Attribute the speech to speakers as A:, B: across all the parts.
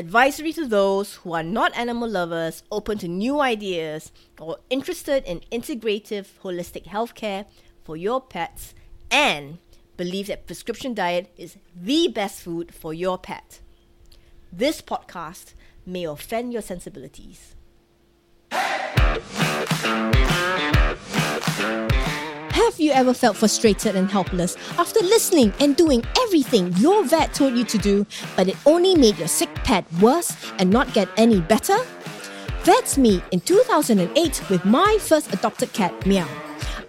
A: advisory to those who are not animal lovers, open to new ideas, or interested in integrative holistic healthcare for your pets, and believe that prescription diet is the best food for your pet. This podcast may offend your sensibilities. Have you ever felt frustrated and helpless after listening and doing everything your vet told you to do, but it only made your sick pet worse and not get any better? That's me in 2008 with my first adopted cat, Meow.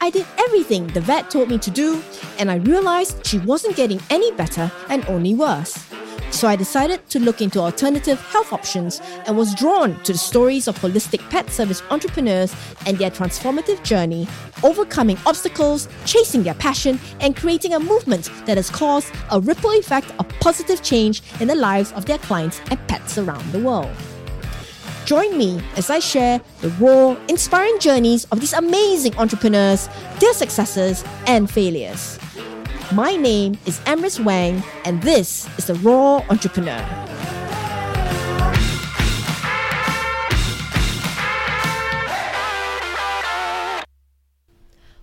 A: I did everything the vet told me to do, and I realized she wasn't getting any better and only worse. So I decided to look into alternative health options and was drawn to the stories of holistic pet service entrepreneurs and their transformative journey, overcoming obstacles, chasing their passion, and creating a movement that has caused a ripple effect of positive change in the lives of their clients and pets around the world. Join me as I share the raw, inspiring journeys of these amazing entrepreneurs, their successes, and failures. My name is Emrys Wang, and this is The Raw Entrepawneur.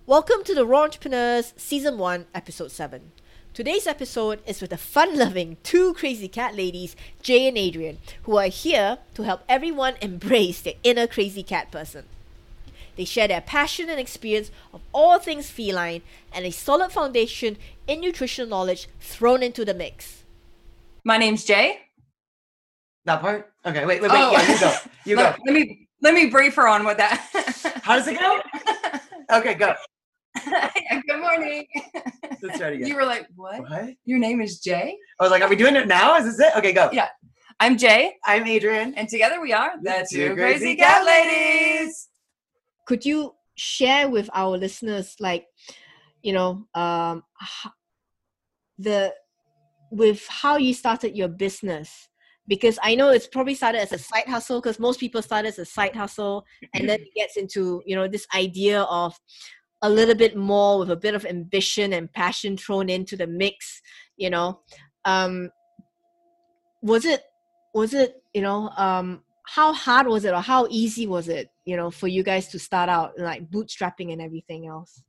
A: Welcome to The Raw Entrepawneurs, Season 1, Episode 7. Today's episode is with the fun loving two crazy cat ladies, Jay and Adrian, who are here to help everyone embrace their inner crazy cat person. They share their passion and experience of all things feline and a solid foundation in nutritional knowledge thrown into the mix.
B: My name's Jay.
C: That part? Okay, wait, wait, wait.
B: Oh.
C: Yeah, you go. You go.
B: let, let me let me brief her on with that.
C: How does it go? Okay, go.
B: Good morning.
C: Let's try it again.
B: You were like, what?
C: What?
B: Your name is Jay?
C: I was like, are we doing it now? Is this it? Okay, go.
B: Yeah. I'm Jay,
C: I'm Adrian.
B: and together we are
C: The Two Crazy Cat
B: Ladies.
A: Could you share with our listeners, like, you know, um, the with how you started your business? Because I know it's probably started as a side hustle. Because most people start as a side hustle, and then it gets into you know this idea of a little bit more with a bit of ambition and passion thrown into the mix. You know, um, was it was it you know um, how hard was it or how easy was it you know for you guys to start out like bootstrapping and everything else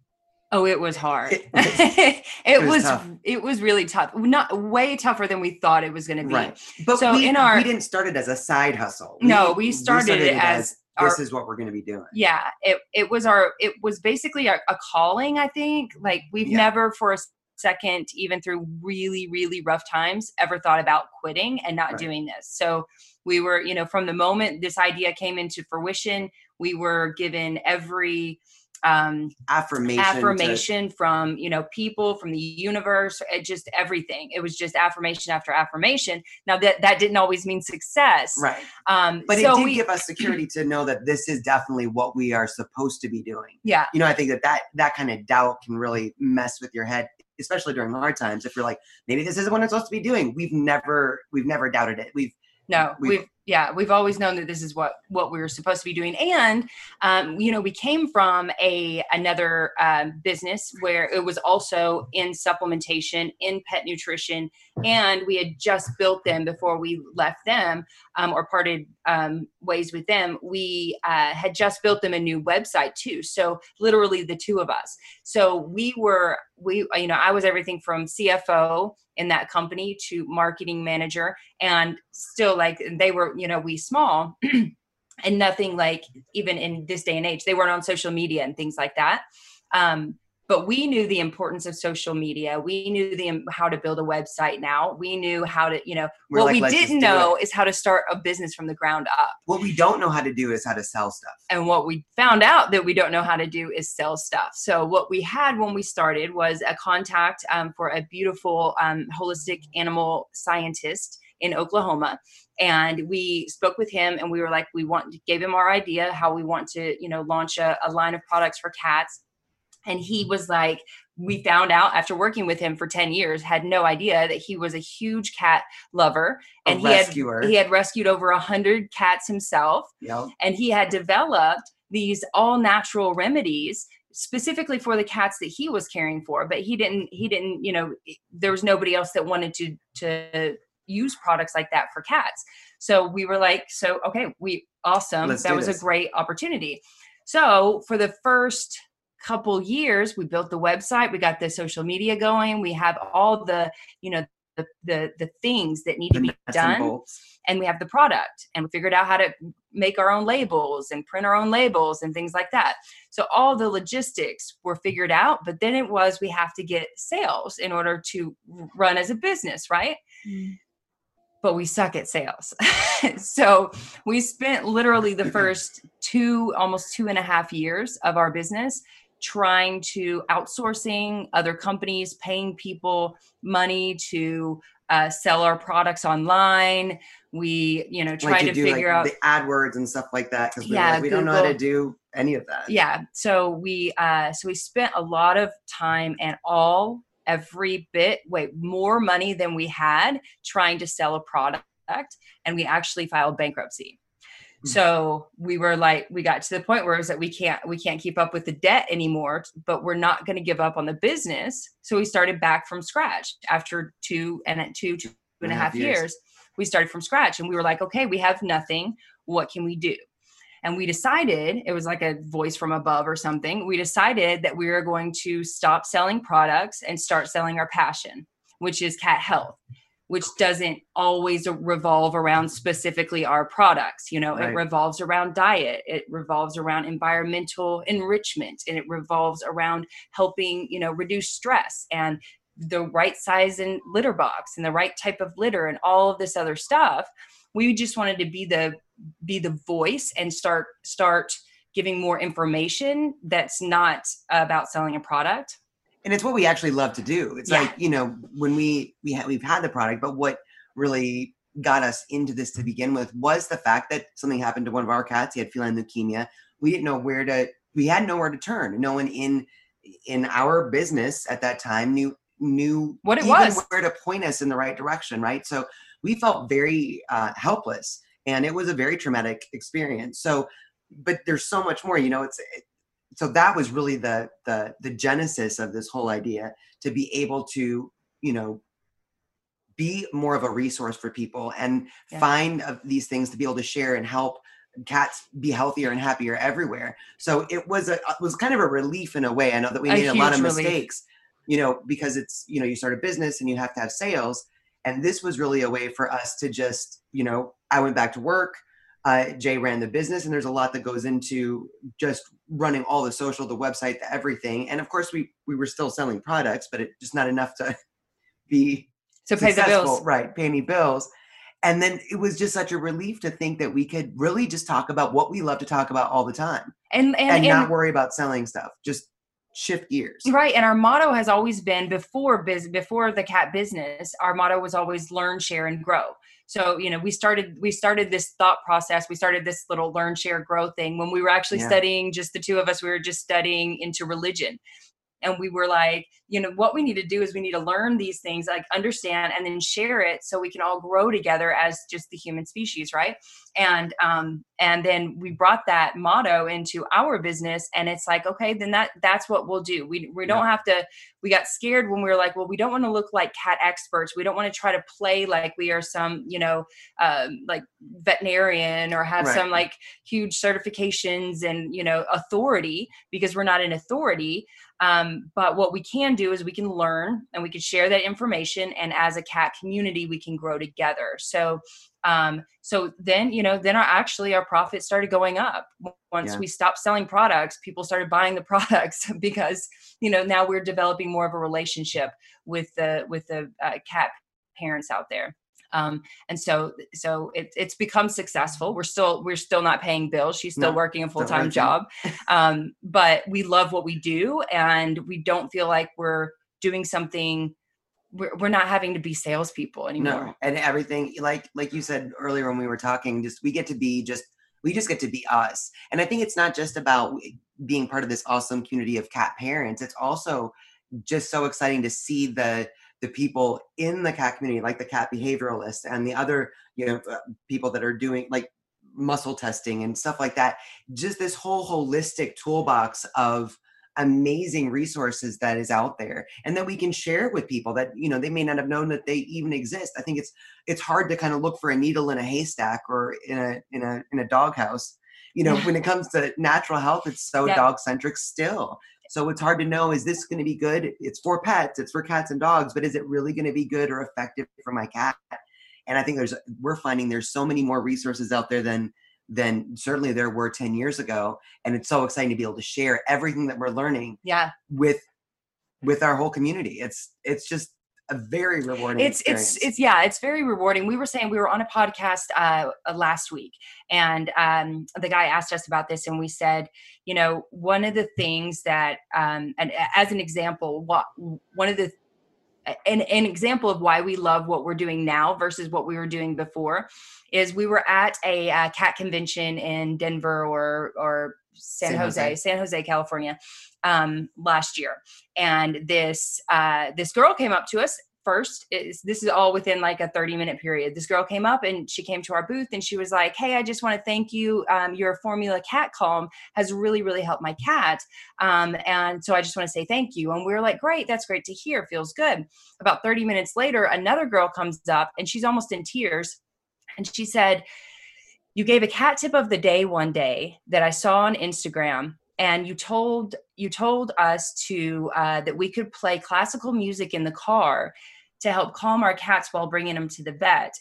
B: Oh, it was hard.
C: It
B: It,
C: was-
B: was
C: was
B: it was really tough. Not way tougher than we thought it was going to be.
C: Right. But
B: So
C: we,
B: in our-
C: we didn't start it as a side hustle.
B: No, we started it as
C: this
B: our-
C: is what we're going to be doing.
B: yeah it, it was our it was basically a, a calling i think like we've
C: Yeah.
B: never for a second even through really really rough times ever thought about quitting and not
C: Right.
B: doing this so we were you know from the moment this idea came into fruition we were given every um
C: Affirmation. to-
B: affirmation from you know people from the universe it just everything it was just affirmation after affirmation now that that didn't always mean success
C: right.
B: um
C: But
B: so
C: it did
B: we,
C: give us security to know that this is definitely what we are supposed to be doing.
B: yeah
C: You know, I think that that, that kind of doubt can really mess with your head, especially during hard times. If you're like, maybe this isn't what I'm supposed to be doing. We've never, we've never doubted it. We've,
B: no
C: We've-
B: we've, yeah we've always known that this is what what we were supposed to be doing. And um, you know we came from a another um, business where it was also in supplementation in pet nutrition and we had just built them before we left them um, or parted um, ways with them. We uh, had just built them a new website too. So literally the two of us. So we were we you know i was everything from cfo in that company to marketing manager and still like they were you know we small and nothing like even in this day and age they weren't on social media and things like that. Um but we knew the importance of social media we knew the um, how to build a website now we knew how to you know
C: We're
B: what
C: like,
B: we didn't know
C: it."
B: is how to start a business from the ground up
C: what we don't know how to do is how to sell stuff.
B: and what we found out that we don't know how to do is sell stuff. So what we had when we started was a contact um, for a beautiful um, holistic animal scientist in Oklahoma, and we spoke with him, and we were like, we want gave him our idea how we want to, you know, launch a, a line of products for cats, and he was like. We found out after working with him for 10 years, had no idea that he was a huge cat lover
C: A
B: and he
C: rescuer.
B: had he had rescued over a hundred cats himself
C: Yep.
B: and he had developed these all natural remedies specifically for the cats that he was caring for but he didn't he didn't you know there was nobody else that wanted to to use products like that for cats So we were like, so okay, we awesome.
C: Let's
B: that was
C: this.
B: a great opportunity. So for the first couple years, we built the website, we got the social media going, we have all the, you know, the the, the things that need
C: The
B: to be
C: nuts and
B: done and we have the product and we figured out how to make our own labels and print our own labels and things like that. So all the logistics were figured out but then it was we have to get sales in order to run as a business right? Mm. But we suck at sales. So we spent literally the first two almost two and a half years of our business trying to outsourcing other companies paying people money to uh, sell our products online. We you know trying to
C: do
B: figure out
C: the AdWords and stuff like that because
B: Yeah,
C: like, we don't know how to do any of that.
B: yeah so we uh so we spent a lot of time and all every bit wait more money than we had trying to sell a product and we actually filed bankruptcy
C: Hmm.
B: so we were like we got to the point where it was that we can't we can't keep up with the debt anymore but we're not going to give up on the business. So we started back from scratch after two and at two two and a half years. We started from scratch and we were like okay we have nothing. What can we do? And we decided it was like a voice from above or something we decided that we were going to stop selling products and start selling our passion which is cat health which doesn't always revolve around mm-hmm. specifically our products you know
C: Right.
B: it revolves around diet it revolves around environmental enrichment and it revolves around helping you know reduce stress and the right size and litter box and the right type of litter and all of this other stuff we just wanted to be the be the voice and start start giving more information that's not about selling a product
C: and it's what we actually love to do. It's
B: Yeah.
C: like you know when we we ha- we've had the product, but what really got us into this to begin with was the fact that something happened to one of our cats. He had feline leukemia. We didn't know where to. We had nowhere to turn. No one in in our business at that time knew knew
B: What it was.
C: where to point us in the right direction. Right. So we felt very uh, helpless, and it was a very traumatic experience. So, but there's so much more. You know, it's so that was really the the the genesis of this whole idea to be able to you know be more of a resource for people and
B: Yeah.
C: find uh, these things to be able to share and help cats be healthier and happier everywhere so it was a it was kind of a relief in a way i know that we made a lot of
B: relief.
C: mistakes you know because it's you know you start a business and you have to have sales and this was really a way for us to just you know i went back to work uh, jay ran the business and there's a lot that goes into just running all the social the website the everything. And of course we we were still selling products but it just not enough to be
B: to pay the bills.
C: right pay me bills. And then it was just such a relief to think that we could really just talk about what we love to talk about all the time
B: and and,
C: and,
B: and
C: not worry about selling stuff just shift gears
B: Right, and our motto has always been before biz before the cat business. Our motto was always learn, share, and grow. So you know, we started we started this thought process. We started this little learn, share, grow thing when we were actually
C: Yeah.
B: studying. Just the two of us, we were just studying into religion, and we were like, you know, what we need to do is we need to learn these things, like understand, and then share it, so we can all grow together as just the human species, right? and um and then we brought that motto into our business and it's like okay then that that's what we'll do we we don't have to we got scared when we were like well we don't want to look like cat experts we don't want to try to play like we are some you know um like veterinarian or have
C: Right.
B: some like huge certifications and you know authority because we're not an authority um, but what we can do is we can learn and we can share that information and as a cat community we can grow together. So um, so then you know then our actually our profits started going up. Once
C: Yeah.
B: we stopped selling products people started buying the products because you know now we're developing more of a relationship with the with the uh, cat parents out there um, and so so it, it's become successful. We're still we're still not paying bills. She's still
C: No,
B: working a full-time job. Um, but we love what we do and we don't feel like we're doing something we're, we're not having to be salespeople anymore.
C: no and everything like like you said earlier when we were talking just we get to be just we just get to be us. And i think it's not just about being part of this awesome community of cat parents. It's also just so exciting to see the the people in the cat community like the cat behavioralists and the other you know uh, people that are doing like muscle testing and stuff like that just this whole holistic toolbox of amazing resources that is out there and that we can share with people that you know they may not have known that they even exist. I think it's it's hard to kind of look for a needle in a haystack or in a in a in a doghouse. You know when it comes to natural health it's so dog centric still so it's hard to know is this going to be good? It's for pets it's for cats and dogs but is it really going to be good or effective for my cat? And i think there's we're finding there's so many more resources out there than than certainly there were 10 years ago and it's so exciting to be able to share everything that we're learning
B: Yeah.
C: with with our whole community. It's it's just a very rewarding
B: it's
C: experience.
B: it's it's yeah it's very rewarding we were saying we were on a podcast uh, uh last week and um the guy asked us about this and we said you know one of the things that um and as an example what one of the an, an example of why we love what we're doing now versus what we were doing before is we were at a uh, cat convention in Denver or or San,
C: San
B: Jose,
C: Jose.
B: San Jose, California, um, last year, and this uh, this girl came up to us first. Is this is all within like a thirty minute period? This girl came up and she came to our booth and she was like, "Hey, I just want to thank you. Um, your Formula Cat Calm has really really helped my cat, um, and so I just want to say thank you." And we were like, "Great, that's great to hear. Feels good." About thirty minutes later, another girl comes up and she's almost in tears, and she said you gave a cat tip of the day one day that I saw on Instagram, and you told you told us to uh, that we could play classical music in the car to help calm our cats while bringing them to the vet.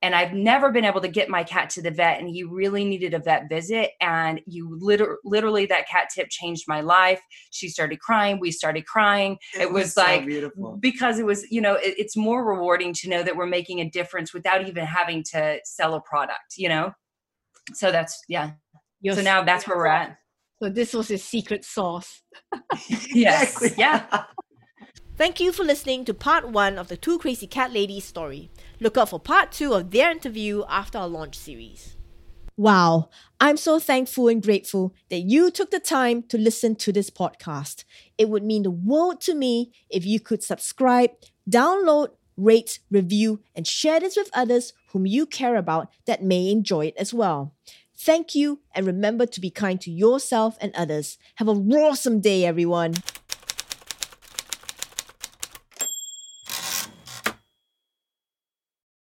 B: And I've never been able to get my cat to the vet, and he really needed a vet visit. And you liter- literally that cat tip changed my life. She started crying. We started crying. It, was,
C: so
B: like
C: beautiful
B: because it was you know it, it's more rewarding to know that we're making a difference without even having to sell a product you know so that's yeah
A: Your
B: so now that's where we're at
A: So this was his secret sauce.
B: yes yeah
A: Thank you for listening to part one of the Two Crazy Cat Ladies story. Look out for part two of their interview after our launch series. Wow, I'm so thankful and grateful that you took the time to listen to this podcast. It would mean the world to me if you could subscribe, download, rate, review, and share this with others whom you care about that may enjoy it as well. Thank you, and remember to be kind to yourself and others. Have a awesome day, everyone.